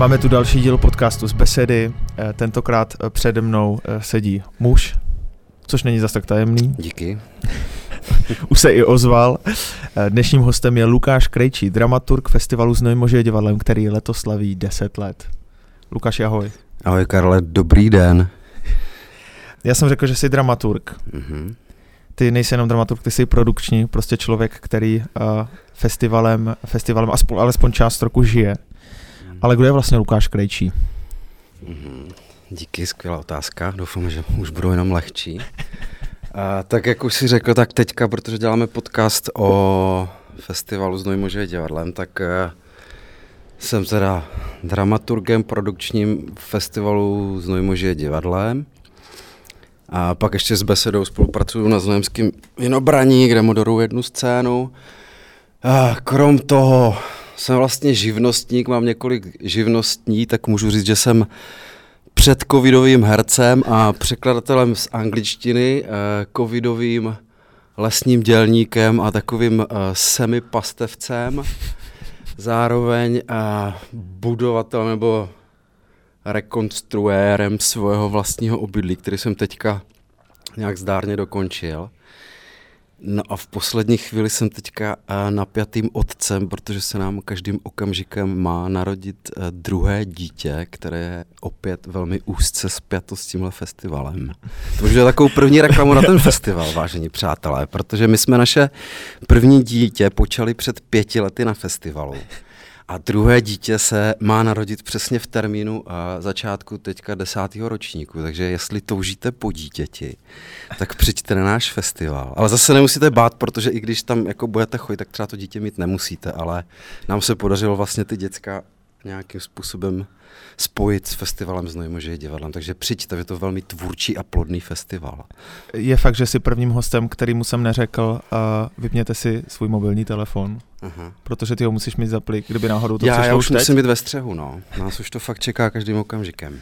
Máme tu další díl podcastu z besedy. Eh, tentokrát eh, přede mnou eh, sedí muž, což není zas tak tajemný. Díky. Už se i ozval. Dnešním hostem je Lukáš Krejčí, dramaturg festivalu s Nojmože divadlem, který letos slaví 10 let. Lukáš, ahoj. Ahoj Karle, dobrý den. Já jsem řekl, že jsi dramaturg. Mm-hmm. Ty nejsi jenom dramaturg, ty jsi produkční, prostě člověk, který uh, festivalem, festivalem aspoň, alespoň část roku žije. Ale kdo je vlastně Lukáš Krejčí? Mm-hmm. Díky, skvělá otázka. Doufám, že už budou jenom lehčí. A, tak jak už si řekl, tak teďka, protože děláme podcast o festivalu s Nojmože divadlem, tak uh, jsem teda dramaturgem produkčním festivalu s Nojmože divadlem. A pak ještě s besedou spolupracuju na Znojemském vinobraní, kde moderuju jednu scénu. A krom toho jsem vlastně živnostník, mám několik živnostní, tak můžu říct, že jsem před covidovým hercem a překladatelem z angličtiny, eh, covidovým lesním dělníkem a takovým eh, semipastevcem. Zároveň eh, budovatelem nebo rekonstruérem svého vlastního obydlí, který jsem teďka nějak zdárně dokončil. No a v poslední chvíli jsem teďka eh, napjatým otcem, protože se nám každým okamžikem má narodit eh, druhé dítě, které je opět velmi úzce spjato s tímhle festivalem. To už je takovou první reklamu na ten festival, vážení přátelé, protože my jsme naše první dítě počali před pěti lety na festivalu. A druhé dítě se má narodit přesně v termínu a začátku teďka desátého ročníku, takže jestli toužíte po dítěti, tak přijďte na náš festival. Ale zase nemusíte bát, protože i když tam jako budete chodit, tak třeba to dítě mít nemusíte, ale nám se podařilo vlastně ty děcka nějakým způsobem spojit s festivalem Znojmože divadlem. Takže přijďte, je to velmi tvůrčí a plodný festival. Je fakt, že jsi prvním hostem, kterýmu jsem neřekl, uh, vypněte si svůj mobilní telefon, Aha. protože ty ho musíš mít zaplik, kdyby náhodou to Já, já už teď. musím být ve střehu, no. Nás už to fakt čeká každým okamžikem.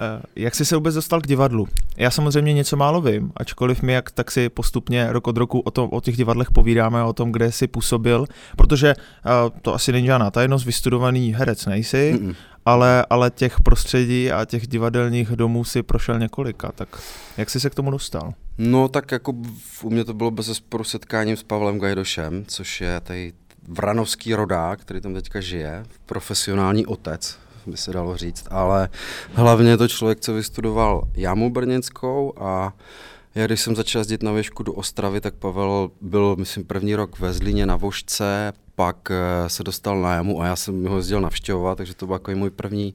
Eh, jak jsi se vůbec dostal k divadlu? Já samozřejmě něco málo vím, ačkoliv my jak tak si postupně rok od roku o, tom, o těch divadlech povídáme, o tom, kde jsi působil, protože uh, to asi není žádná tajnost, vystudovaný herec nejsi, Mm-mm. ale, ale těch prostředí a těch divadelních domů si prošel několika, tak jak jsi se k tomu dostal? No tak jako u mě to bylo bez zesporu setkáním s Pavlem Gajdošem, což je tady vranovský rodák, který tam teďka žije, profesionální otec by se dalo říct, ale hlavně je to člověk, co vystudoval jamu brněnskou a já když jsem začal jezdit na věžku do Ostravy, tak Pavel byl, myslím, první rok ve Zlíně na Vožce, pak eh, se dostal na jamu a já jsem ho jezdil navštěvovat, takže to byl jako můj první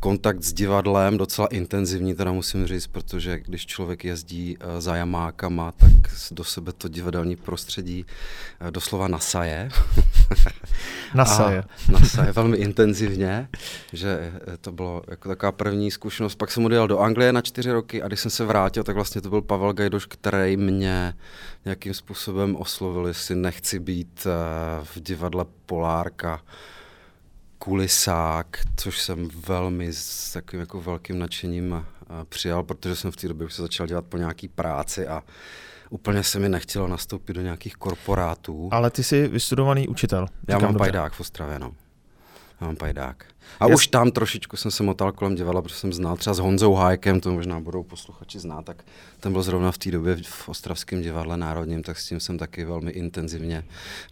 kontakt s divadlem docela intenzivní, teda musím říct, protože když člověk jezdí uh, za jamákama, tak do sebe to divadelní prostředí uh, doslova nasaje. nasaje. nasaje velmi intenzivně, že eh, to bylo jako taková první zkušenost. Pak jsem odjel do Anglie na čtyři roky a když jsem se vrátil, tak vlastně to byl Pavel Gajdoš, který mě nějakým způsobem oslovil, jestli nechci být v divadle Polárka kulisák, což jsem velmi s takovým jako velkým nadšením přijal, protože jsem v té době už se začal dělat po nějaký práci a úplně se mi nechtělo nastoupit do nějakých korporátů. Ale ty jsi vystudovaný učitel. Já mám dobře. pajdák v Ostravě, no. Já mám pajdák. A Jas... už tam trošičku jsem se motal kolem divadla, protože jsem znal třeba s Honzou Hájkem, to možná budou posluchači znát, tak ten byl zrovna v té době v Ostravském divadle národním, tak s tím jsem taky velmi intenzivně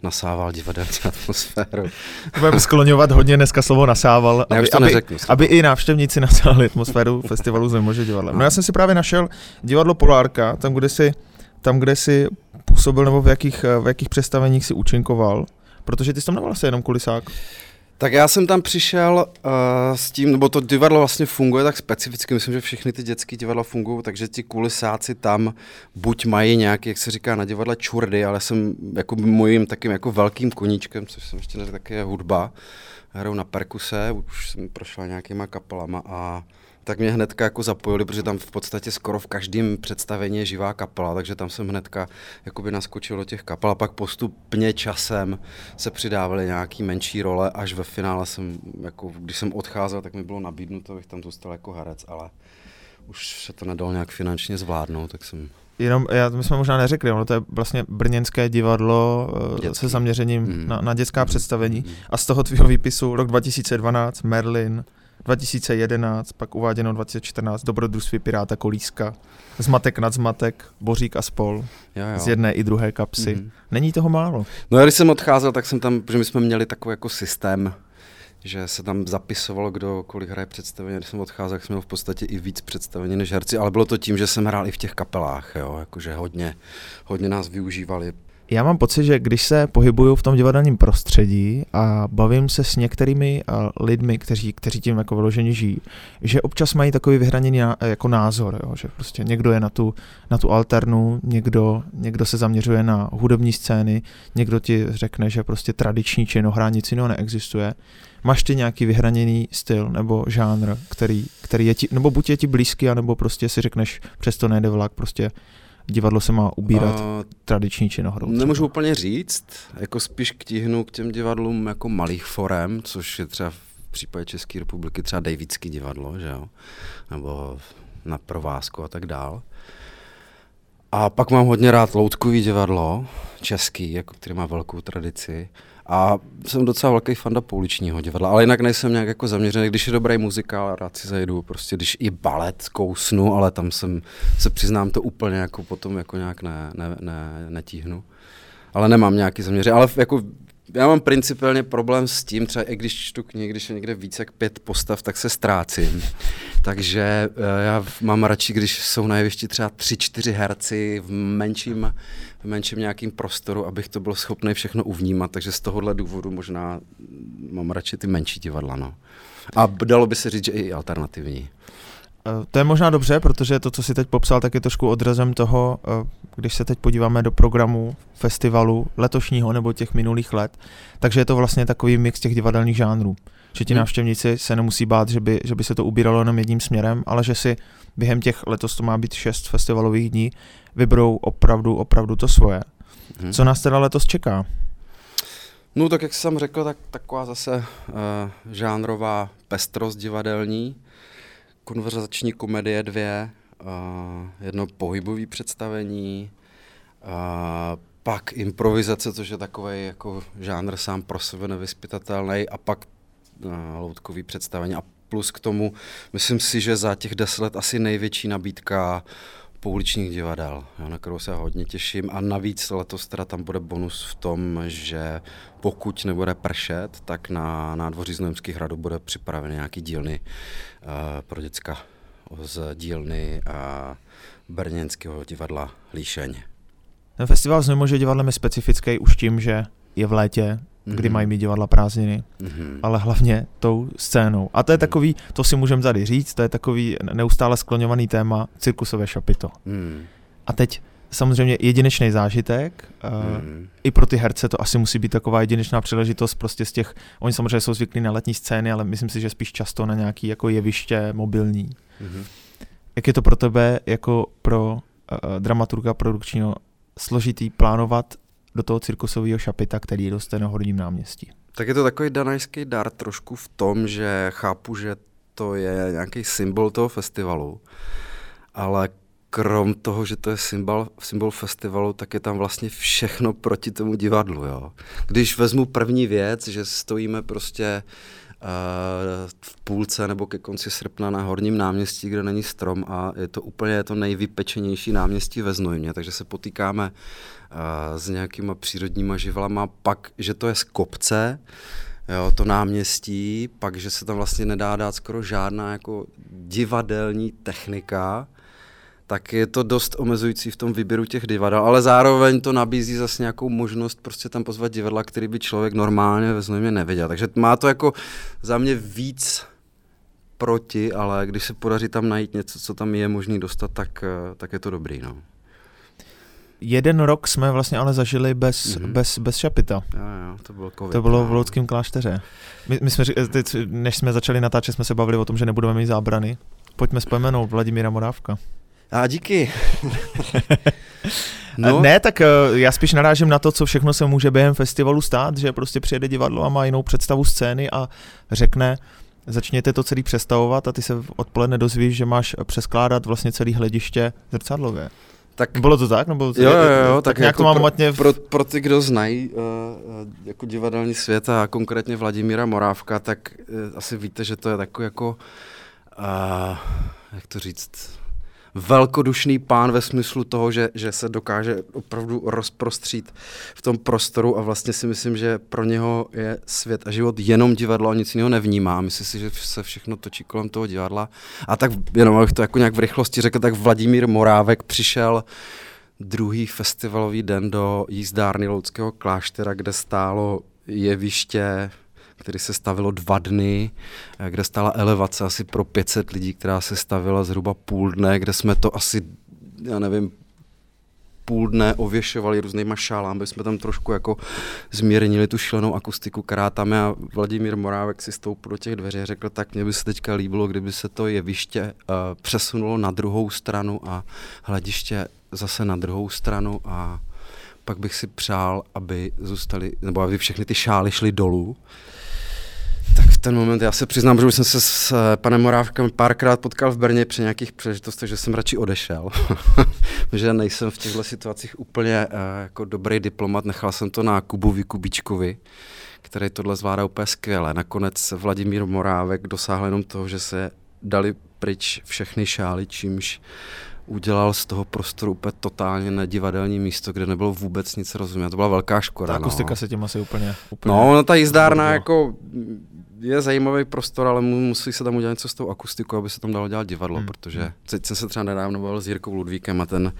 nasával divadelní atmosféru. Budeme skloňovat hodně dneska slovo nasával, ne, aby, to neřeknu, aby, aby, i návštěvníci nasávali atmosféru festivalu Zemože divadla. No já jsem si právě našel divadlo Polárka, tam, kde si, tam, kde si působil, nebo v jakých, v jakých představeních si účinkoval, protože ty jsi tam nebyl asi jenom kulisák. Tak já jsem tam přišel uh, s tím, nebo to divadlo vlastně funguje tak specificky, myslím, že všechny ty dětské divadla fungují, takže ti kulisáci tam buď mají nějaký, jak se říká na divadle, čurdy, ale jsem jako mojím takým jako velkým koníčkem, což jsem ještě neřekl, taky je hudba. Hraju na perkuse, už jsem prošla nějakýma kapelama a tak mě hnedka jako zapojili, protože tam v podstatě skoro v každém představení je živá kapela, takže tam jsem hnedka jakoby naskočil do těch kapel a pak postupně časem se přidávaly nějaký menší role, až ve finále jsem, jako, když jsem odcházel, tak mi bylo nabídnuto, abych tam zůstal jako herec, ale už se to nedalo nějak finančně zvládnout, tak jsem Jenom, já, my jsme možná neřekli, ono to je vlastně brněnské divadlo eh, Dětský. se zaměřením Mm. na, na dětská Mm. představení. Mm. A z toho tvýho výpisu rok 2012, Merlin, 2011, pak uváděno 2014, Dobrodružství Piráta Kolíska, Zmatek nad zmatek, Bořík a spol, Jo, jo. z jedné i druhé kapsy. Mhm. Není toho málo. No já když jsem odcházel, tak jsem tam, protože my jsme měli takový jako systém, že se tam zapisovalo, kdo kolik hraje představení. Když jsem odcházel, tak jsem měl v podstatě i víc představení než herci, ale bylo to tím, že jsem hrál i v těch kapelách, jo, jakože hodně, hodně nás využívali. Já mám pocit, že když se pohybuju v tom divadelním prostředí a bavím se s některými a, lidmi, kteří, kteří tím jako vyloženě žijí, že občas mají takový vyhraněný ná- jako názor, jo? že prostě někdo je na tu, na tu alternu, někdo, někdo se zaměřuje na hudební scény, někdo ti řekne, že prostě tradiční činohra nic jiného neexistuje. Máš ty nějaký vyhraněný styl nebo žánr, který, který je ti, nebo buď je ti blízký, anebo prostě si řekneš, přesto nejde vlak, prostě divadlo se má ubírat Uh, tradiční činohrou. Nemůžu třeba. úplně říct, jako spíš k tíhnu k těm divadlům jako malých forem, což je třeba v případě České republiky třeba Davidský divadlo, že jo? nebo na provázku a tak dál. A pak mám hodně rád loutkový divadlo, český, jako, který má velkou tradici. A jsem docela velký fanda pouličního divadla, ale jinak nejsem nějak jako zaměřený, když je dobrý muzikál, rád si zajdu, prostě když i balet kousnu, ale tam jsem, se přiznám to úplně jako potom jako nějak ne, ne, ne, netíhnu. Ale nemám nějaký zaměření, ale jako já mám principiálně problém s tím, třeba i když čtu knihy, když je někde více jak pět postav, tak se ztrácím. Takže eh, já mám radši, když jsou na jevišti třeba tři, čtyři herci v menším, v menším nějakým prostoru, abych to byl schopný všechno uvnímat. Takže z tohohle důvodu možná mám radši ty menší divadla. No. A dalo by se říct, že i alternativní. Eh, To je možná dobře, protože to, co si teď popsal, tak je trošku odrazem toho, eh, když se teď podíváme do programu festivalu letošního nebo těch minulých let, takže je to vlastně takový mix těch divadelních žánrů. Že ti Hmm. návštěvníci se nemusí bát, že by, že by se to ubíralo jenom jedním směrem, ale že si během těch, letos to má být šest festivalových dní, vyberou opravdu, opravdu to svoje. Hm. Co nás teda letos čeká? No tak jak jsem řekl, tak taková zase uh, žánrová pestrost divadelní, konverzační komedie dvě, jedno pohybové představení, uh, pak improvizace, což je takový jako žánr sám pro sebe nevyspytatelný a pak uh, loutkový představení. A plus k tomu, myslím si, že za těch deset let asi největší nabídka pouličních divadel, jo, na kterou se hodně těším. A navíc letos teda tam bude bonus v tom, že pokud nebude pršet, tak na nádvoří Znojemských hradu bude připraven nějaký dílny uh, pro děcka z dílny uh, brněnského divadla Líšeň. Ten festival z Nemůže divadlem je specifický už tím, že je v létě, kdy Mhm. mají mít divadla prázdniny. Mm-hmm. ale hlavně tou scénou. A to je takový, to si můžeme tady říct, to je takový neustále skloňovaný téma cirkusové šapito. Mm. A teď samozřejmě jedinečný zážitek, uh, Mm. i pro ty herce to asi musí být taková jedinečná příležitost prostě z těch, oni samozřejmě jsou zvyklí na letní scény, ale myslím si, že spíš často na nějaký jako jeviště mobilní. Mm-hmm. Jak je to pro tebe jako pro uh, dramaturga produkčního složitý plánovat do toho cirkusového šapita, který roste na Horním náměstí? Tak je to takový danajský dar trošku v tom, že chápu, že to je nějaký symbol toho festivalu, ale krom toho, že to je symbol, symbol festivalu, tak je tam vlastně všechno proti tomu divadlu. Jo. Když vezmu první věc, že stojíme prostě uh, v půlce nebo ke konci srpna na horním náměstí, kde není strom a je to úplně to nejvypečenější náměstí ve Znojmě, takže se potýkáme uh, s nějakýma přírodníma živelama, pak, že to je z kopce, jo, to náměstí, pak, že se tam vlastně nedá dát skoro žádná jako divadelní technika, tak je to dost omezující v tom výběru těch divadel, ale zároveň to nabízí zase nějakou možnost prostě tam pozvat divadla, který by člověk normálně ve Znojmě neviděl. Takže má to jako za mě víc proti, ale když se podaří tam najít něco, co tam je možný dostat, tak, eh, tak je to dobrý. No. Jeden rok jsme vlastně ale zažili bez, mm-hmm. Mhm. bez, bez šapita. Jo, jo, to bylo COVID. To bylo no. v Loudském klášteře. My, my jsme, ři- teď, než jsme začali natáčet, jsme se bavili o tom, že nebudeme mít zábrany. Pojďme spojmenout Vladimíra Morávka. A díky. No. Ne, tak eh, já spíš narážím na to, co všechno se může během festivalu stát, že prostě přijede divadlo a má jinou představu scény a řekne, začněte to celý přestavovat a ty se odpoledne dozvíš, že máš přeskládat vlastně celý hlediště zrcadlově. Tak, bylo to tak? Nebo to, jo, jo, jo, tak, tak nějak jako to mám matně... V... Pro, pro ty, kdo znají uh, jako divadelní svět a konkrétně Vladimíra Morávka, tak uh, asi víte, že to je takový jako, uh, jak to říct, velkodušný pán ve smyslu toho, že, že se dokáže opravdu rozprostřít v tom prostoru a vlastně si myslím, že pro něho je svět a život jenom divadlo a nic jiného nevnímá. Myslím si, že se všechno točí kolem toho divadla. A tak jenom abych to jako nějak v rychlosti řekl, tak Vladimír Morávek přišel druhý festivalový den do jízdárny Loudského kláštera, kde stálo jeviště který se stavilo dva dny, eh, kde stála elevace asi pro 500 lidí, která se stavila zhruba půl dne, kde jsme to asi, já nevím, půl dne ověšovali různýma šálám, aby jsme tam trošku jako zmírnili tu šílenou akustiku, která tam je. A Vladimír Morávek si stoupil do těch dveří a řekl, tak mě by se teďka líbilo, kdyby se to jeviště uh, přesunulo na druhou stranu a hlediště zase na druhou stranu. A pak bych si přál, aby zůstali, nebo aby všechny ty šály šly dolů tak v ten moment já se přiznám, že už jsem se s eh, panem Morávkem párkrát potkal v Brně při nějakých příležitostech, že jsem radši odešel. že nejsem v těchto situacích úplně uh, jako dobrý diplomat. Nechal jsem to na Kubu Kubíčkovi, který tohle zvládá úplně skvěle. Nakonec Vladimír Morávek dosáhl jenom toho, že se dali pryč všechny šály, čímž udělal z toho prostoru úplně totálně nedivadelní místo, kde nebylo vůbec nic rozumět. To byla velká škoda. Ta akustika no. se tím asi úplně... úplně no, no ta jízdárna jako je zajímavý prostor, ale musí se tam udělat něco s tou akustikou, aby se tam dalo dělat divadlo, hmm. protože hmm. teď jsem se třeba nedávno bavil s Jirkou Ludvíkem a ten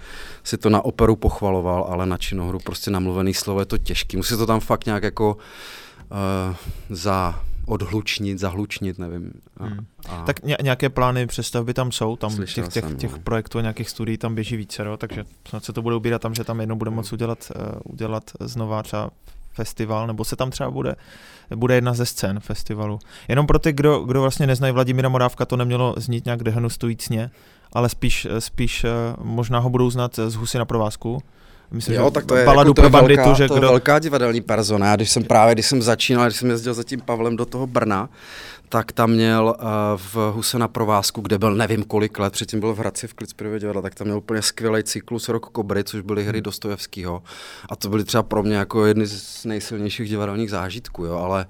si to na operu pochvaloval, ale na činohru prostě namluvený slovo je to těžký. Musí to tam fakt nějak jako uh, za odhlučnit, zahlučnit, nevím. A, hmm. a... Tak ně, nějaké plány přestavby tam jsou, tam těch, těch, jsem, těch no. projektů, nějakých studií tam běží více, takže snad se to bude ubírat tam, že tam jednou bude moct udělat, uh, udělat znova třeba festival, nebo se tam třeba bude, bude jedna ze scén festivalu. Jenom pro ty, kdo, kdo vlastně neznají Vladimíra Morávka, to nemělo znít nějak dehonestujícně, ale spíš, spíš eh, možná ho budou znát z Husy na provázku, Myslím, jo, tak to je, jako, to je banditu, velká, že to kdo... velká divadelní persona. Když jsem právě, když jsem začínal, když jsem jezdil za tím Pavlem do toho Brna, tak tam měl uh, v Huse na provázku, kde byl nevím kolik let, předtím byl v Hradci v Klicperově divadla, tak tam měl úplně skvělý cyklus Rok Kobry, což byly hry. Dostojevského. A to byly třeba pro mě jako jedny z nejsilnějších divadelních zážitků, jo, ale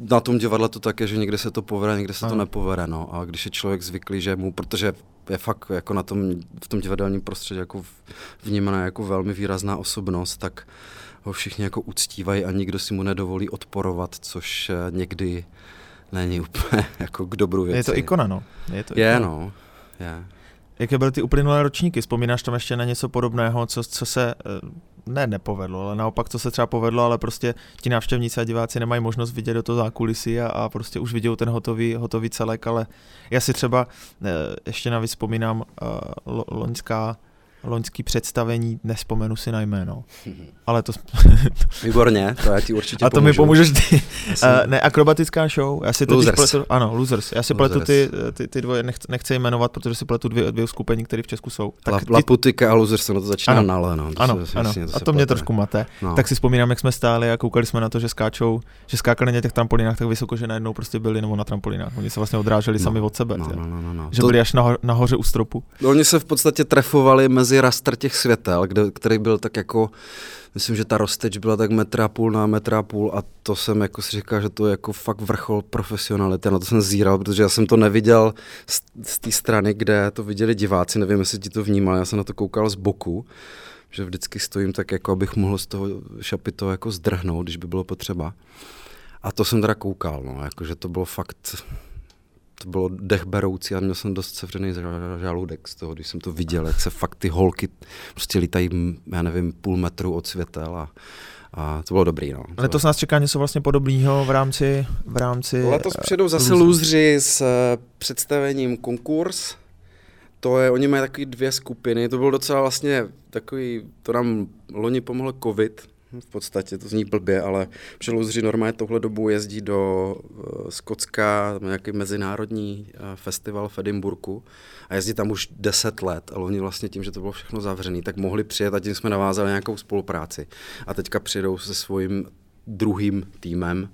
na tom divadle to tak je, že někde se to povede, někde se to nepovede, no. A když je člověk zvyklý, že mu, protože je fakt jako na tom, v tom divadelním prostředí jako vnímaná jako velmi výrazná osobnost, tak ho všichni jako uctívají a nikdo si mu nedovolí odporovat, což eh, někdy není úplně jako k dobru věci. Je to ikona, no. Je, to je ikona. no. Je. Jaké byly ty uplynulé ročníky? Vzpomínáš tam ještě na něco podobného, co, co se eh, ne nepovedlo, ale naopak, co se třeba povedlo, ale prostě ti návštěvníci a diváci nemají možnost vidět do toho zákulisí a, a prostě už vidějí ten hotový, hotový celek, ale já si třeba eh, ještě navíc vzpomínám eh, lo, loňská loňský představení, nespomenu si na jméno. Ale to... Výborně, to já ti určitě A to pomůžu. mi pomůžeš ty. Uh, ne, akrobatická show. Já si losers. pletu, ano, Losers. Já si losers. pletu ty, ty, ty dvoje, nechci, nechci jmenovat, protože si pletu dvě, dvě skupení, které v Česku jsou. Tak La, ty... Laputika a Losers, no to začíná ano, na le, no. To ano, se, ano. to a to mě trošku mate. No. Tak si vzpomínám, jak jsme stáli a koukali jsme na to, že skáčou, že skákali na těch trampolínách tak vysoko, že najednou prostě byli nebo na trampolínách. Oni se vlastně odráželi no, sami od sebe. No, no, no, no, no. Že to... byli až naho, nahoře u stropu. No, oni se v podstatě trefovali mezi rastr těch světel, kde, který byl tak jako, myslím, že ta rozteč byla tak metra půl na metra půl a to jsem jako si říkal, že to je jako fakt vrchol profesionality. Na to jsem zíral, protože já jsem to neviděl z, z té strany, kde to viděli diváci, nevím, jestli ti to vnímal, já jsem na to koukal z boku že vždycky stojím tak, jako abych mohl z toho šapito jako zdrhnout, když by bylo potřeba. A to jsem teda koukal, no, jakože to bylo fakt to bylo dechberoucí a měl jsem dost sevřený žaludek z toho, když jsem to viděl, jak se fakt ty holky prostě lítají, já nevím, půl metru od světel a, a to bylo dobrý. No. Letos nás čeká něco vlastně podobného v rámci... V rámci Letos přijdou zase lůzři s eh, představením konkurs. To je, oni mají takové dvě skupiny, to bylo docela vlastně takový, to nám loni pomohl covid, v podstatě, to zní blbě, ale přelouzři normálně tohle dobu jezdí do uh, Skotska, nějaký mezinárodní uh, festival v Edinburgu a jezdí tam už 10 let, ale oni vlastně tím, že to bylo všechno zavřené, tak mohli přijet a tím jsme navázali nějakou spolupráci. A teďka přijdou se svým druhým týmem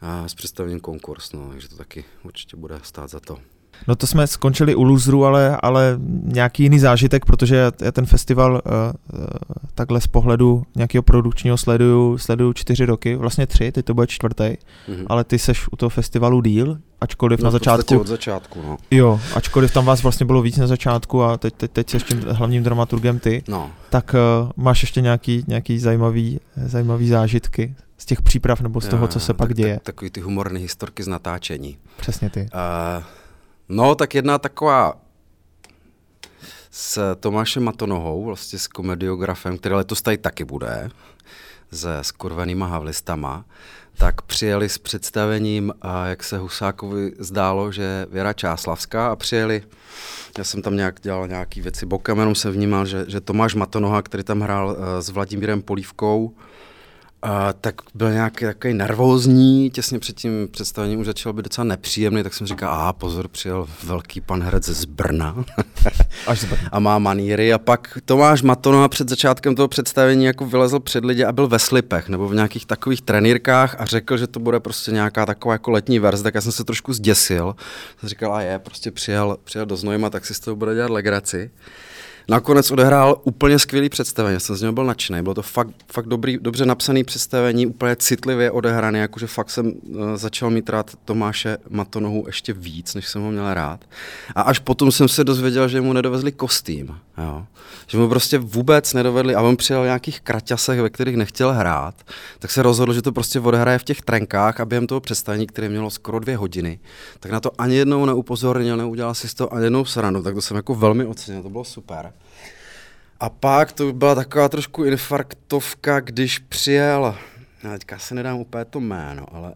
a s představením konkurs, no, takže to taky určitě bude stát za to. No to jsme skončili u Luzru, ale, ale nějaký jiný zážitek, protože já ten festival uh, uh, takhle z pohledu nějakého produkčního sleduju, sleduju čtyři roky, vlastně tři, teď to bude čtvrtý, mm-hmm. ale ty seš u toho festivalu díl, ačkoliv no, na začátku... od začátku, no. Jo, ačkoliv tam vás vlastně bylo víc na začátku a teď, teď, teď jsi tím hlavním dramaturgem ty, no. tak uh, máš ještě nějaký, nějaký zajímavý, zajímavý zážitky z těch příprav nebo z toho, co se pak tak, děje. Tak, takový ty humorné historky z natáčení. Přesně ty. Uh, no, tak jedna taková s Tomášem Matonohou, vlastně s komediografem, který letos tady taky bude, se skurvenýma havlistama, tak přijeli s představením, a jak se Husákovi zdálo, že Věra Čáslavská a přijeli, já jsem tam nějak dělal nějaké věci bokem, jenom jsem vnímal, že, že Tomáš Matonoha, který tam hrál uh, s Vladimírem Polívkou, a tak byl nějaký takový nervózní, těsně před tím představením už začal být docela nepříjemný, tak jsem říkal, a pozor, přijel velký pan herec z Brna. Až z Brna. a má maníry. A pak Tomáš Matono před začátkem toho představení jako vylezl před lidi a byl ve slipech nebo v nějakých takových trenýrkách a řekl, že to bude prostě nějaká taková jako letní verze, tak já jsem se trošku zděsil. Jsem říkal, a je, prostě přijel, přijel do Znojma, tak si z toho bude dělat legraci. Nakonec odehrál úplně skvělý představení, já jsem z něho byl nadšený, bylo to fakt, fakt dobrý, dobře napsaný představení, úplně citlivě odehraný, jakože fakt jsem uh, začal mít rád Tomáše Matonohu ještě víc, než jsem ho měl rád. A až potom jsem se dozvěděl, že mu nedovezli kostým, jo. že mu prostě vůbec nedovedli, a on přijel v nějakých kraťasech, ve kterých nechtěl hrát, tak se rozhodl, že to prostě odehraje v těch trenkách a během toho představení, které mělo skoro dvě hodiny, tak na to ani jednou neupozornil, neudělal si toho ani jednou srandu, tak to jsem jako velmi ocenil, to bylo super. A pak to byla taková trošku infarktovka, když přijel, já teďka se nedám úplně to jméno, ale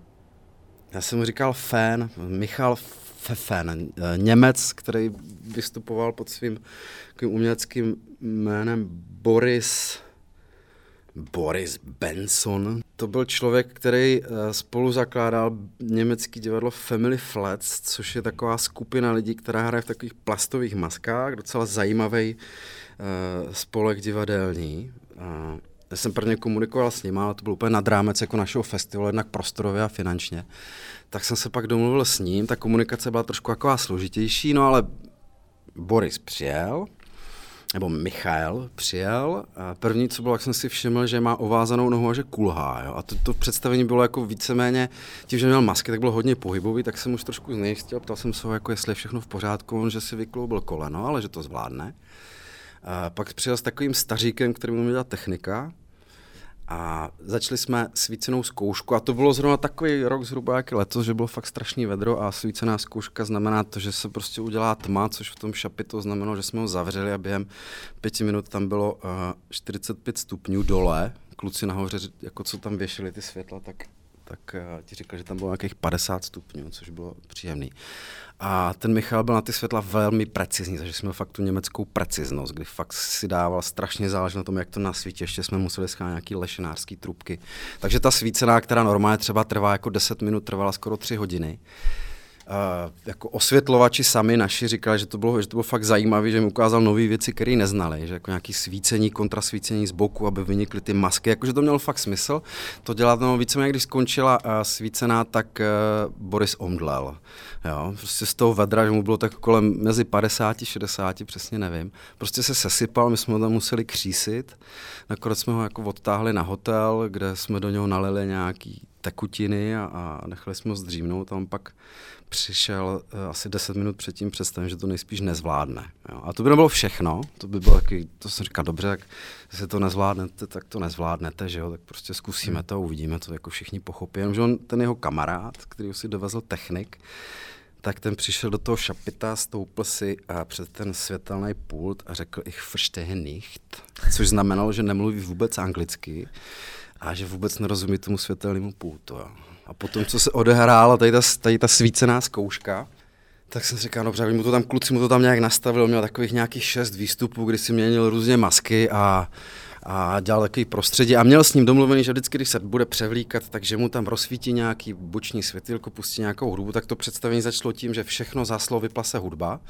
já jsem mu říkal Fén, Michal Fefen, Němec, který vystupoval pod svým uměleckým jménem Boris Boris Benson. To byl člověk, který eh, spolu zakládal německý divadlo Family Flats, což je taková skupina lidí, která hraje v takových plastových maskách, docela zajímavý uh, spolek divadelní. Já jsem prvně komunikoval s ním, ale to byl úplně nad rámec jako našeho festivalu, jednak prostorově a finančně. Tak jsem se pak domluvil s ním, ta komunikace byla trošku taková složitější, no ale Boris přijel, nebo Michal přijel. A první, co bylo, jak jsem si všiml, že má ovázanou nohu a že kulhá. Jo? A to, to představení bylo jako víceméně, tím, že měl masky, tak bylo hodně pohybový, tak jsem už trošku znejistil. Ptal jsem se ho, jako jestli je všechno v pořádku, on, že si vykloubil koleno, ale že to zvládne. A pak přijel s takovým staříkem, který mu dělat technika, a začali jsme svícenou zkoušku a to bylo zrovna takový rok zhruba jak letos, že bylo fakt strašný vedro a svícená zkouška znamená to, že se prostě udělá tma, což v tom šapi to znamenalo, že jsme ho zavřeli a během pěti minut tam bylo uh, 45 stupňů dole, kluci nahoře, jako co tam věšili ty světla, tak tak uh, ti říkal, že tam bylo nějakých 50 stupňů, což bylo příjemný. A ten Michal byl na ty světla velmi precizní, takže jsme fakt tu německou preciznost, kdy fakt si dával strašně záleží na tom, jak to nasvítí. Ještě jsme museli schánět nějaký lešenářský trubky. Takže ta svícená, která normálně třeba trvá jako 10 minut, trvala skoro 3 hodiny. Jako osvětlovači sami naši říkali, že to bylo, že to bylo fakt zajímavé, že mi ukázal nové věci, které neznali, že jako nějaký svícení, kontrasvícení z boku, aby vynikly ty masky, jakože to mělo fakt smysl. To dělat, no víceméně, když skončila uh, svícená, tak uh, Boris omdlel. Jo, prostě z toho vedra, že mu bylo tak kolem mezi 50 a 60, přesně nevím. Prostě se sesypal, my jsme ho tam museli křísit. Nakonec jsme ho jako odtáhli na hotel, kde jsme do něho nalili nějaký tekutiny a, a nechali jsme ho zdřímnout. Tam pak přišel uh, asi 10 minut předtím představím, že to nejspíš nezvládne. Jo. A to by nebylo všechno, to by bylo taky, to jsem říkal, dobře, tak se to nezvládnete, tak to nezvládnete, že jo, tak prostě zkusíme hmm. to, uvidíme to, jako všichni pochopí. Jenomže on, ten jeho kamarád, který si dovezl technik, tak ten přišel do toho šapita, stoupl si a před ten světelný pult a řekl ich verstehe nicht, což znamenalo, že nemluví vůbec anglicky a že vůbec nerozumí tomu světelnému pultu. Jo. A potom, co se odehrála tady ta, tady ta svícená zkouška, tak jsem říkal, dobře, mu to tam kluci mu to tam nějak nastavil, měl takových nějakých šest výstupů, kdy si měnil různě masky a, a dělal takový prostředí a měl s ním domluvený, že vždycky, když se bude převlíkat, takže mu tam rozsvítí nějaký boční světilko, pustí nějakou hudbu, tak to představení začalo tím, že všechno záslo vyplase hudba.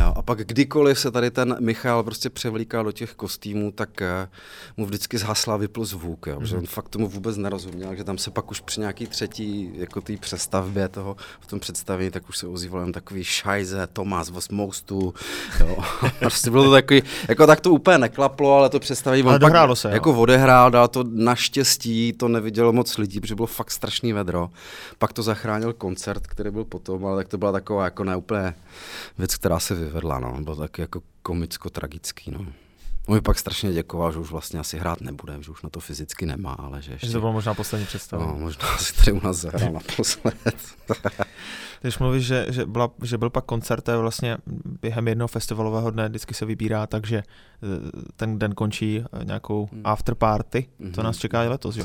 Jo, a pak kdykoliv se tady ten Michal prostě převlíkal do těch kostýmů, tak uh, mu vždycky zhasla vypl zvuk, jo, mm. že on fakt tomu vůbec nerozuměl, že tam se pak už při nějaký třetí jako té přestavbě toho v tom představení, tak už se ozýval jen takový šajze, Tomás mostu, jo. prostě bylo to takový, jako tak to úplně neklaplo, ale to představení ale dohrálo se, jako jo. odehrál, dal to naštěstí, to nevidělo moc lidí, protože bylo fakt strašný vedro. Pak to zachránil koncert, který byl potom, ale tak to byla taková jako neúplně věc, která se vyvedla, no. Bylo tak jako komicko-tragický, no. On mi pak strašně děkoval, že už vlastně asi hrát nebude, že už na to fyzicky nemá, ale že ještě... Že to bylo možná poslední představa. No, možná si tady u nás zahrál naposled. Když mluvíš, že, že, byla, že byl pak koncert, to je vlastně během jednoho festivalového dne vždycky se vybírá, takže eh, ten den končí eh, nějakou hmm. after party. Mm-hmm. To nás čeká i letos, jo?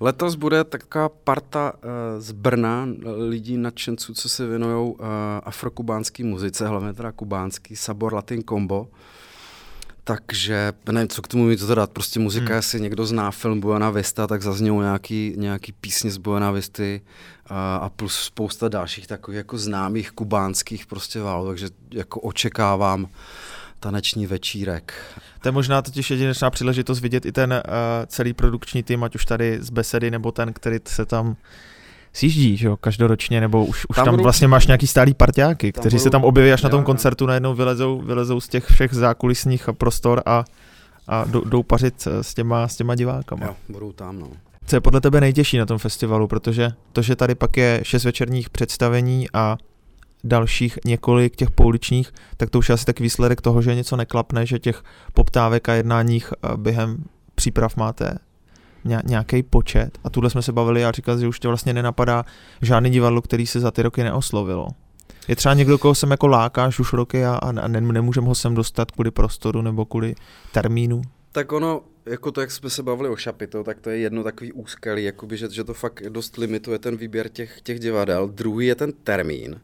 Letos bude taková parta uh, z Brna, lidí nadšenců, co se věnují uh, afrokubánské muzice, hlavně teda kubánský, Sabor Latin Combo. Takže nevím, co k tomu mít to dát. Prostě muzika, hmm. jestli někdo zná film Buena Vista, tak zazněl nějaký, nějaký písně z Buena Visty a, a plus spousta dalších takových jako známých kubánských prostě válů, takže jako očekávám taneční večírek. To je možná totiž jedinečná příležitost vidět i ten uh, celý produkční tým, ať už tady z Besedy, nebo ten, který se tam sjíždí, že jo, každoročně, nebo už, už tam, tam vlastně máš nějaký stálý parťáky, kteří budou, se tam objeví až na tom koncertu, najednou vylezou, vylezou z těch všech zákulisních prostor a, a jdou pařit s těma, s těma divákama. Jo, budou tam, no. Co je podle tebe nejtěžší na tom festivalu, protože to, že tady pak je šest večerních představení a dalších několik těch pouličních, tak to už je asi tak výsledek toho, že něco neklapne, že těch poptávek a jednáních eh, během příprav máte nějaký počet. A tuhle jsme se bavili a říkal, že už tě vlastně nenapadá žádný divadlo, který se za ty roky neoslovilo. Je třeba někdo, koho jsem jako lákáš už roky a, a ne, nemůžeme ho sem dostat kvůli prostoru nebo kvůli termínu? Tak ono, jako to, jak jsme se bavili o Šapito, tak to je jedno takový úskalí, jakoby, že, že to fakt dost limituje ten výběr těch, těch divadel. Druhý je ten termín,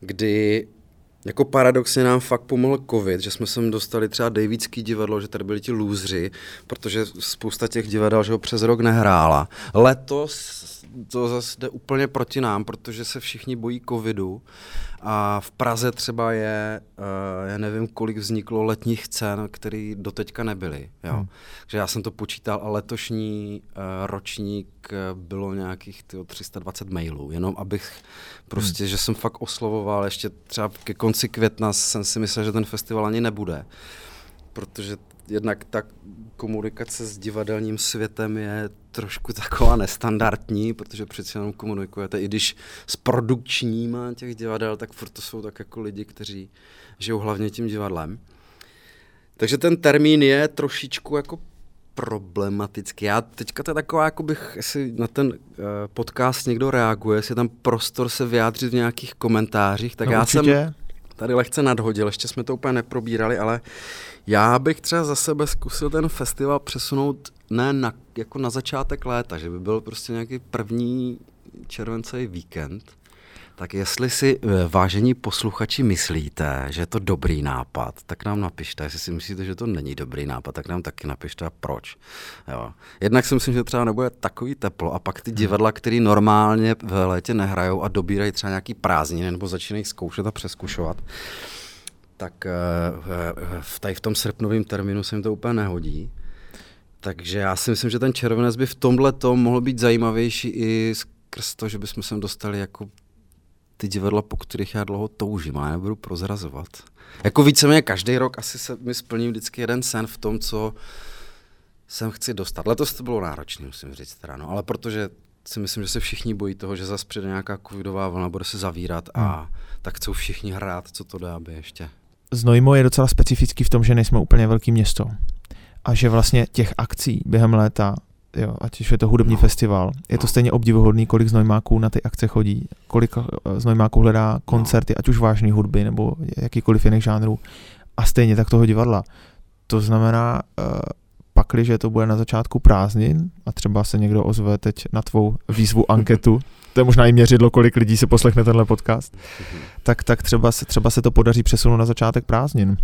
kdy jako paradoxně nám fakt pomohl covid, že jsme sem dostali třeba Davidský divadlo, že tady byli ti lůzři, protože spousta těch divadel, že ho přes rok nehrála. Letos to zase jde úplně proti nám, protože se všichni bojí covidu a v Praze třeba je, uh, já nevím, kolik vzniklo letních cen, které doteďka nebyly. Jo? Hmm. Takže já jsem to počítal a letošní uh, ročník eh, bylo nějakých tyjo, 320 mailů, jenom abych prostě, hmm. že jsem fakt oslovoval, ještě třeba ke konci května jsem si myslel, že ten festival ani nebude, protože jednak tak komunikace s divadelním světem je trošku taková nestandardní, protože přeci jenom komunikujete, i když s produkčníma těch divadel, tak furt to jsou tak jako lidi, kteří žijou hlavně tím divadlem. Takže ten termín je trošičku jako problematický. Já teďka to je taková, jako bych, jestli na ten uh, podcast někdo reaguje, jestli je tam prostor se vyjádřit v nějakých komentářích, tak no, já určitě. jsem tady lehce nadhodil, ještě jsme to úplně neprobírali, ale já bych třeba za sebe zkusil ten festival přesunout ne na, jako na začátek léta, že by byl prostě nějaký první červencový víkend, tak jestli si, eh, vážení posluchači, myslíte, že je to dobrý nápad, tak nám napište. Jestli si myslíte, že to není dobrý nápad, tak nám taky napište a proč. Jo. Jednak si myslím, že třeba nebude takový teplo a pak ty hmm. divadla, které normálně v létě nehrajou a dobírají třeba nějaký prázdniny nebo začínají zkoušet a přeskušovat, tak eh, v, tady v tom srpnovém termínu se jim to úplně nehodí. Takže já si myslím, že ten červenec by v tomhle tom mohl být zajímavější i skrz to, že bychom sem dostali jako ty divadla, po kterých já dlouho toužím, ale nebudu prozrazovat. Jako víceméně každý rok asi se mi splní vždycky jeden sen v tom, co sem chci dostat. Letos to bylo náročné, musím říct teda, no, ale protože si myslím, že se všichni bojí toho, že zase přijde nějaká covidová vlna, bude se zavírat a hmm. tak chcou všichni hrát, co to dá, aby ještě. Znojmo je docela specifický v tom, že nejsme úplně velký město a že vlastně těch akcí během léta jo, ať už je to hudební no. festival, je to stejně obdivuhodný, kolik znojmáků na ty akce chodí, kolik eh, znojmáků hledá no. koncerty, no. ať už vážné hudby nebo jakýkoliv jiných žánrů a stejně tak toho divadla. To znamená, uh, pakli, že to bude na začátku prázdnin a třeba se někdo ozve teď na tvou výzvu anketu, to je možná i měřidlo, kolik lidí se poslechne tenhle podcast, tak, tak třeba, se, třeba se to podaří přesunout na začátek prázdnin.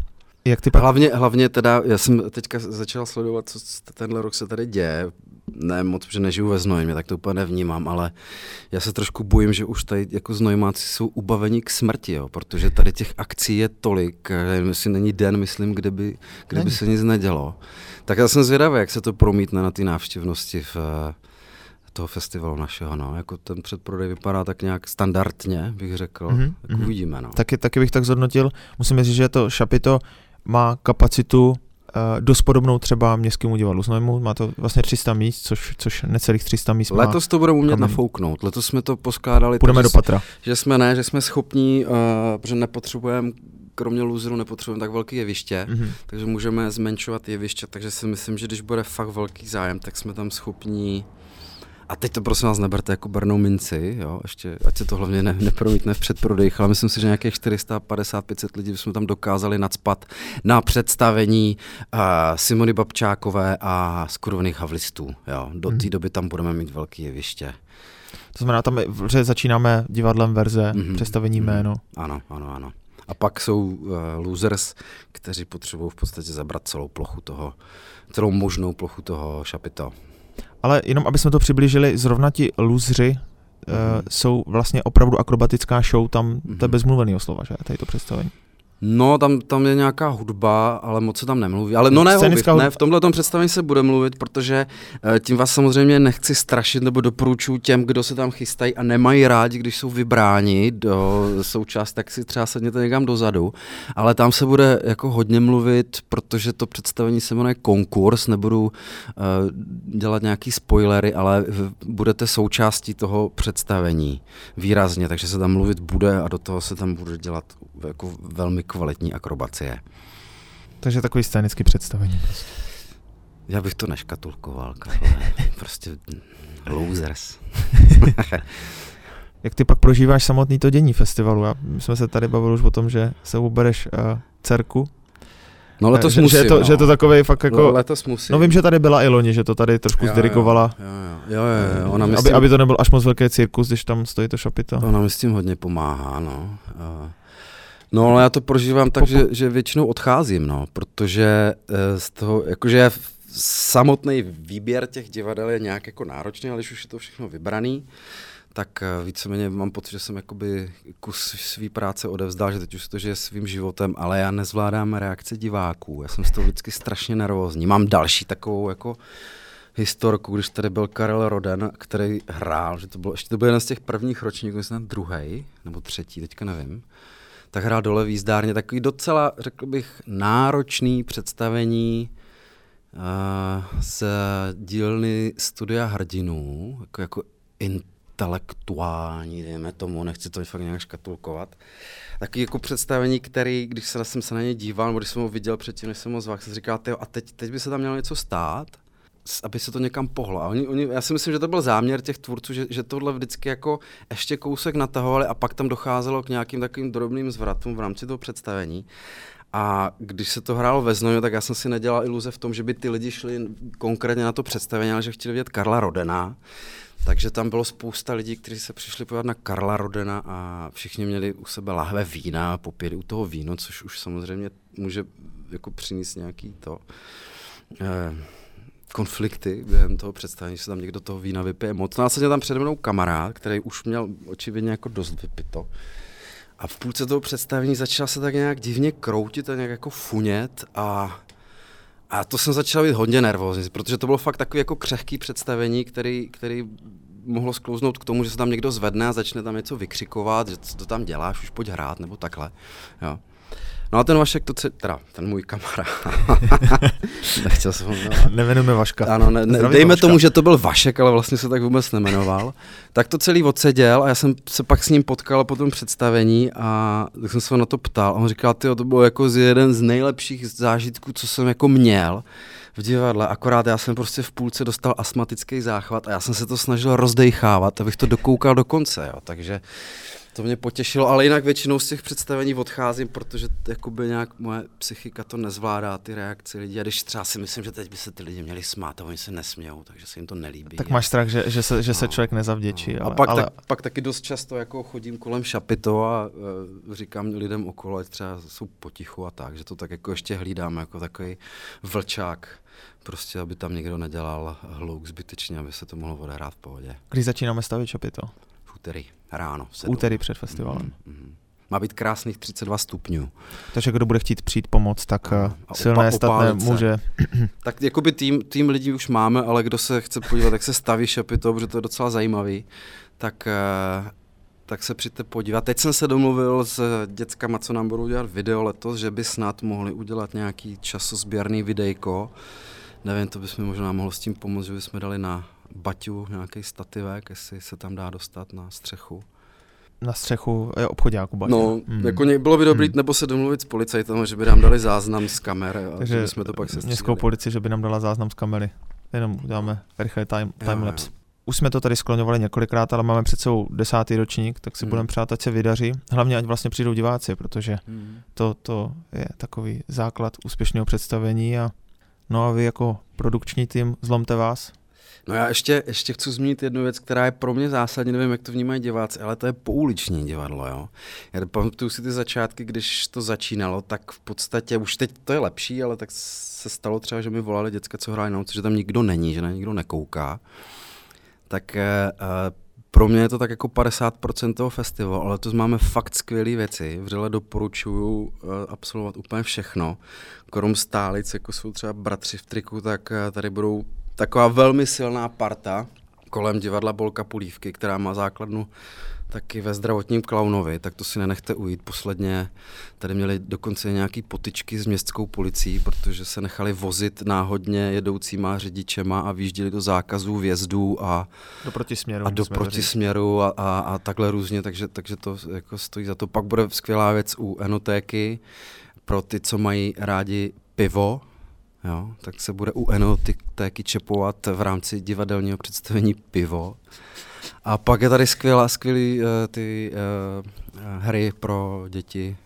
Jak ty pak... hlavně, hlavně teda, já jsem teďka začal sledovat, co tenhle rok se tady děje. Ne moc, že nežiju ve Znojmě, tak to úplně nevnímám, ale já se trošku bojím, že už tady jako Znojmáci jsou ubavení k smrti, jo, protože tady těch akcí je tolik, že není den, myslím, kde by, kde by se nic nedělo. Tak já jsem zvědavý, jak se to promítne na ty návštěvnosti v, toho festivalu našeho. No. Jako ten předprodej vypadá tak nějak standardně, bych řekl. Mm-hmm. Tak uvidíme. No. Taky, taky bych tak zhodnotil. Musím říct, že to Šapito má kapacitu dost podobnou třeba městskému divadlu Znojmu, má to vlastně 300 míst, což, což necelých 300 míst má. Letos to budeme umět kamen. nafouknout, letos jsme to poskládali. Půjdeme do patra. Že jsme ne, že jsme schopní, uh, protože nepotřebujeme kromě loseru nepotřebujeme tak velké jeviště, mm-hmm. takže můžeme zmenšovat jeviště, takže si myslím, že když bude fakt velký zájem, tak jsme tam schopní a teď to prosím vás neberte jako bernou minci, jo, ještě, ať se to hlavně ne, nepromítne v předprodejch, ale myslím si, že nějakých 450-500 lidí jsme tam dokázali nadspat na představení uh, Simony Babčákové a skurvených havlistů. Jo. Do té mm. doby tam budeme mít velké jeviště. To znamená, tam že začínáme divadlem verze, mm-hmm. představení mm-hmm. jméno. Ano, ano, ano. A pak jsou uh, losers, kteří potřebují v podstatě zabrat celou plochu toho, celou možnou plochu toho šapita. Ale jenom, aby jsme to přiblížili, zrovna ti luzři mm-hmm. uh, jsou vlastně opravdu akrobatická show, tam mm-hmm. to je mhm. bezmluvený slova, že, tady to představení. No, tam, tam je nějaká hudba, ale moc se tam nemluví. Ale no ne, hudba. ne, v tomhle představení se bude mluvit, protože uh, tím vás samozřejmě nechci strašit nebo doporučuji těm, kdo se tam chystají a nemají rádi, když jsou vybráni do součást, tak si třeba sedněte někam dozadu. Ale tam se bude jako hodně mluvit, protože to představení se jmenuje konkurs, nebudu uh, dělat nějaký spoilery, ale budete součástí toho představení výrazně, takže se tam mluvit bude a do toho se tam bude dělat jako velmi kvalitní akrobacie. Takže takový scénický představení. Prostě. Já bych to neškatulkoval, Karle. prostě losers. Jak ty pak prožíváš samotný to dění festivalu? A my jsme se tady bavili už o tom, že se ubereš uh, dcerku. No letos že, musím, že, je to, no. že je to takový fakt jako... No, letos musím. No vím, že tady byla i loni, že to tady trošku jo, zdirigovala. Jo, jo, jo, jo, jo. Ona aby, myslím, aby to nebyl až moc velký cirkus, když tam stojí to šapito. Ona mi s tím hodně pomáhá, no. Uh, No, ale já to prožívám tak, že, že většinou odcházím, no, protože eh, z toho, jakože samotný výběr těch divadel je nějak jako náročný, ale když už je to všechno vybraný, tak eh, víceméně mám pocit, že jsem jakoby kus své práce odevzdal, že teď už to žije svým životem, ale já nezvládám reakce diváků. Já jsem z toho vždycky strašně nervózní. Mám další takovou jako historku, když tady byl Karel Roden, který hrál, že to bylo, ještě to byl jeden z těch prvních ročníků, myslím druhý nebo třetí, teďka nevím tak hrál dole v jízdárně. Takový docela, řekl bych, náročný představení uh, z dílny Studia hrdinů, jako, jako intelektuální, dejme tomu, nechci to fakt nějak škatulkovat. Takový jako představení, který, když se, jsem se na ně díval, nebo když jsem ho viděl předtím, než jsem ho zval, jsem říkal, a teď, teď by se tam mělo něco stát, aby se to někam pohlo. A oni, oni, já si myslím, že to byl záměr těch tvůrců, že, že tohle vždycky jako ještě kousek natahovali a pak tam docházelo k nějakým takovým drobným zvratům v rámci toho představení. A když se to hrálo ve Znoju, tak já jsem si nedělal iluze v tom, že by ty lidi šli konkrétně na to představení, ale že chtěli vidět Karla Rodena. Takže tam bylo spousta lidí, kteří se přišli podívat na Karla Rodena a všichni měli u sebe lahve vína popěli u toho víno, což už samozřejmě může jako přinést nějaký to... Eh, konflikty během toho představení, že se tam někdo toho vína vypije moc. Následně tam přede mnou kamarád, který už měl očividně jako dost vypito. A v půlce toho představení začal se tak nějak divně kroutit a nějak jako funět a a to jsem začal být hodně nervózní, protože to bylo fakt takový jako křehký představení, který, který mohlo sklouznout k tomu, že se tam někdo zvedne a začne tam něco vykřikovat, že co to tam děláš, už pojď hrát, nebo takhle. Jo. No a ten Vašek, to ce, teda ten můj kamarád, nechtěl jsem ho Nemenujeme Vaška. Ano, ne, ne, dejme Vaška. tomu, že to byl Vašek, ale vlastně se tak vůbec nemenoval. tak to celý odseděl a já jsem se pak s ním potkal po tom představení a tak jsem se ho na to ptal. A on říkal, ty to bylo jako z jeden z nejlepších zážitků, co jsem jako měl v divadle, akorát já jsem prostě v půlce dostal astmatický záchvat a já jsem se to snažil rozdejchávat, abych to dokoukal do konce, jo. takže to mě potěšilo, ale jinak většinou z těch představení odcházím, protože jakoby nějak moje psychika to nezvládá, ty reakce lidí. A když třeba si myslím, že teď by se ty lidi měli smát a oni se nesmějou, takže se jim to nelíbí. Tak máš strach, že, že, se, že se no, člověk nezavděčí. No. Ale, a pak, ale... Tak, pak taky dost často jako chodím kolem šapito a uh, říkám lidem okolo, ať třeba jsou potichu a tak, že to tak jako ještě hlídám jako takový vlčák prostě, aby tam někdo nedělal hluk zbytečně, aby se to mohlo odehrát v pohodě. Kdy začínáme stavit šapito? Úterý ráno. V úterý před festivalem. Mm-hmm. Má být krásných 32 stupňů. Takže kdo bude chtít přijít pomoct, tak a, eh, silné, statné může. tak jakoby tým, tým lidí už máme, ale kdo se chce podívat, jak se staví šapito, protože to je docela zajímavý, tak, eh, tak se přijďte podívat. Teď jsem se domluvil s dětskama, co nám budou dělat video letos, že by snad mohli udělat nějaký časozběrný videjko. Nevím, to bychom možná mohlo s tím pomoct, že bychom dali na baťu, nějaký stativek, jestli se tam dá dostat na střechu. Na střechu je obchodáku baťu. No, hmm. jako bylo by dobrý, hmm. nebo se domluvit s policajtem, že by nám dali záznam z kamery a Takže že jsme to pak se Městskou policii, že by nám dala záznam z kamery. Jenom uděláme rychle time, timelapse. Už jsme to tady skloňovali několikrát, ale máme před sebou desátý ročník, tak si hmm. budeme přát, ať se vydaří. Hlavně, ať vlastně přijdou diváci, protože hmm. to, to je takový základ úspěšného představení. A, no a vy jako produkční tým, zlomte vás, No já ještě, ještě chci zmínit jednu věc, která je pro mě zásadní, nevím, jak to vnímají diváci, ale to je pouliční divadlo, jo. Já pamatuju si ty začátky, když to začínalo, tak v podstatě už teď to je lepší, ale tak se stalo třeba, že mi volali děcka, co hrají na že tam nikdo není, že na nikdo nekouká. Tak eh pro mě je to tak jako 50% toho festivalu, ale to máme fakt skvělé věci. Vřele doporučuju uh, absolvovat úplně všechno. Krom stálic, jako jsou třeba bratři v triku, tak uh, tady budou taková velmi silná parta kolem divadla Bolka Pulívky, která má základnu taky ve zdravotním klaunovi, tak to si nenechte ujít. Posledně tady měli dokonce nějaký potičky s městskou policií, protože se nechali vozit náhodně jedoucíma řidičema a výjížděli do zákazů vjezdů a do protisměru, a, do protisměru a, a, a, takhle různě, takže, takže to jako stojí za to. Pak bude skvělá věc u enotéky pro ty, co mají rádi pivo, jo, tak se bude u enotéky čepovat v rámci divadelního představení pivo. A pak je tady skvělá, skvělý uh, ty uh, hry pro děti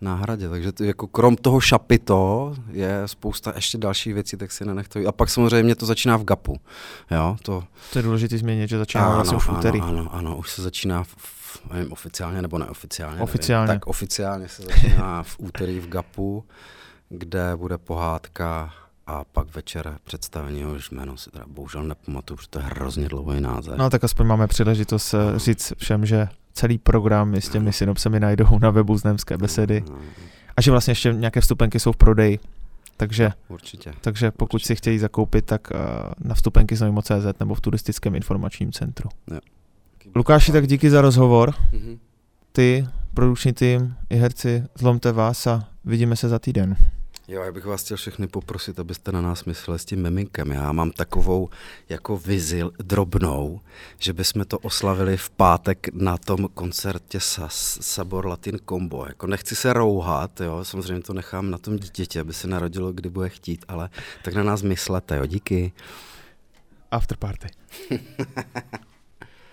na hradě, takže to, jako krom toho šapito je spousta ještě dalších věcí, tak si nenechte. A pak samozřejmě to začíná v GAPu. Jo, to, to je důležité změnit, že začíná ano, vlastně už v úterý. Ano, ano, ano, už se začíná v, v, nevím, oficiálně nebo neoficiálně. Oficiálně. Nevím, tak oficiálně se začíná v úterý v GAPu kde bude pohádka a pak večer představení, už jméno si teda bohužel nepamatuju, protože to je hrozně dlouhý název. No tak aspoň máme příležitost no. říct všem, že celý program s těmi no. synopsemi najdou na webu Znemské besedy no. a že vlastně ještě nějaké vstupenky jsou v prodeji. Takže, Určitě. takže pokud Určitě. si chtějí zakoupit, tak uh, na vstupenky z CZ nebo v turistickém informačním centru. Jo. Lukáši, tak díky za rozhovor. Mm-hmm. Ty, produkční tým i herci, zlomte vás a vidíme se za týden. Jo, já bych vás chtěl všechny poprosit, abyste na nás mysleli s tím miminkem. Já mám takovou jako vizi drobnou, že bychom to oslavili v pátek na tom koncertě Sabor Latin Combo. Jako nechci se rouhat, jo, samozřejmě to nechám na tom dítěti, aby se narodilo, kdy bude chtít, ale tak na nás myslete, jo, díky. After party.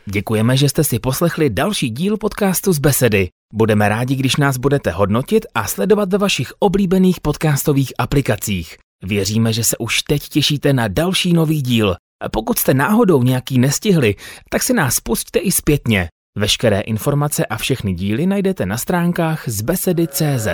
Děkujeme, že jste si poslechli další díl podcastu z Besedy. Budeme rádi, když nás budete hodnotit a sledovat ve vašich oblíbených podcastových aplikacích. Věříme, že se už teď těšíte na další nový díl. Pokud jste náhodou nějaký nestihli, tak si nás pusťte i zpětně. Veškeré informace a všechny díly najdete na stránkách z besedy.cz.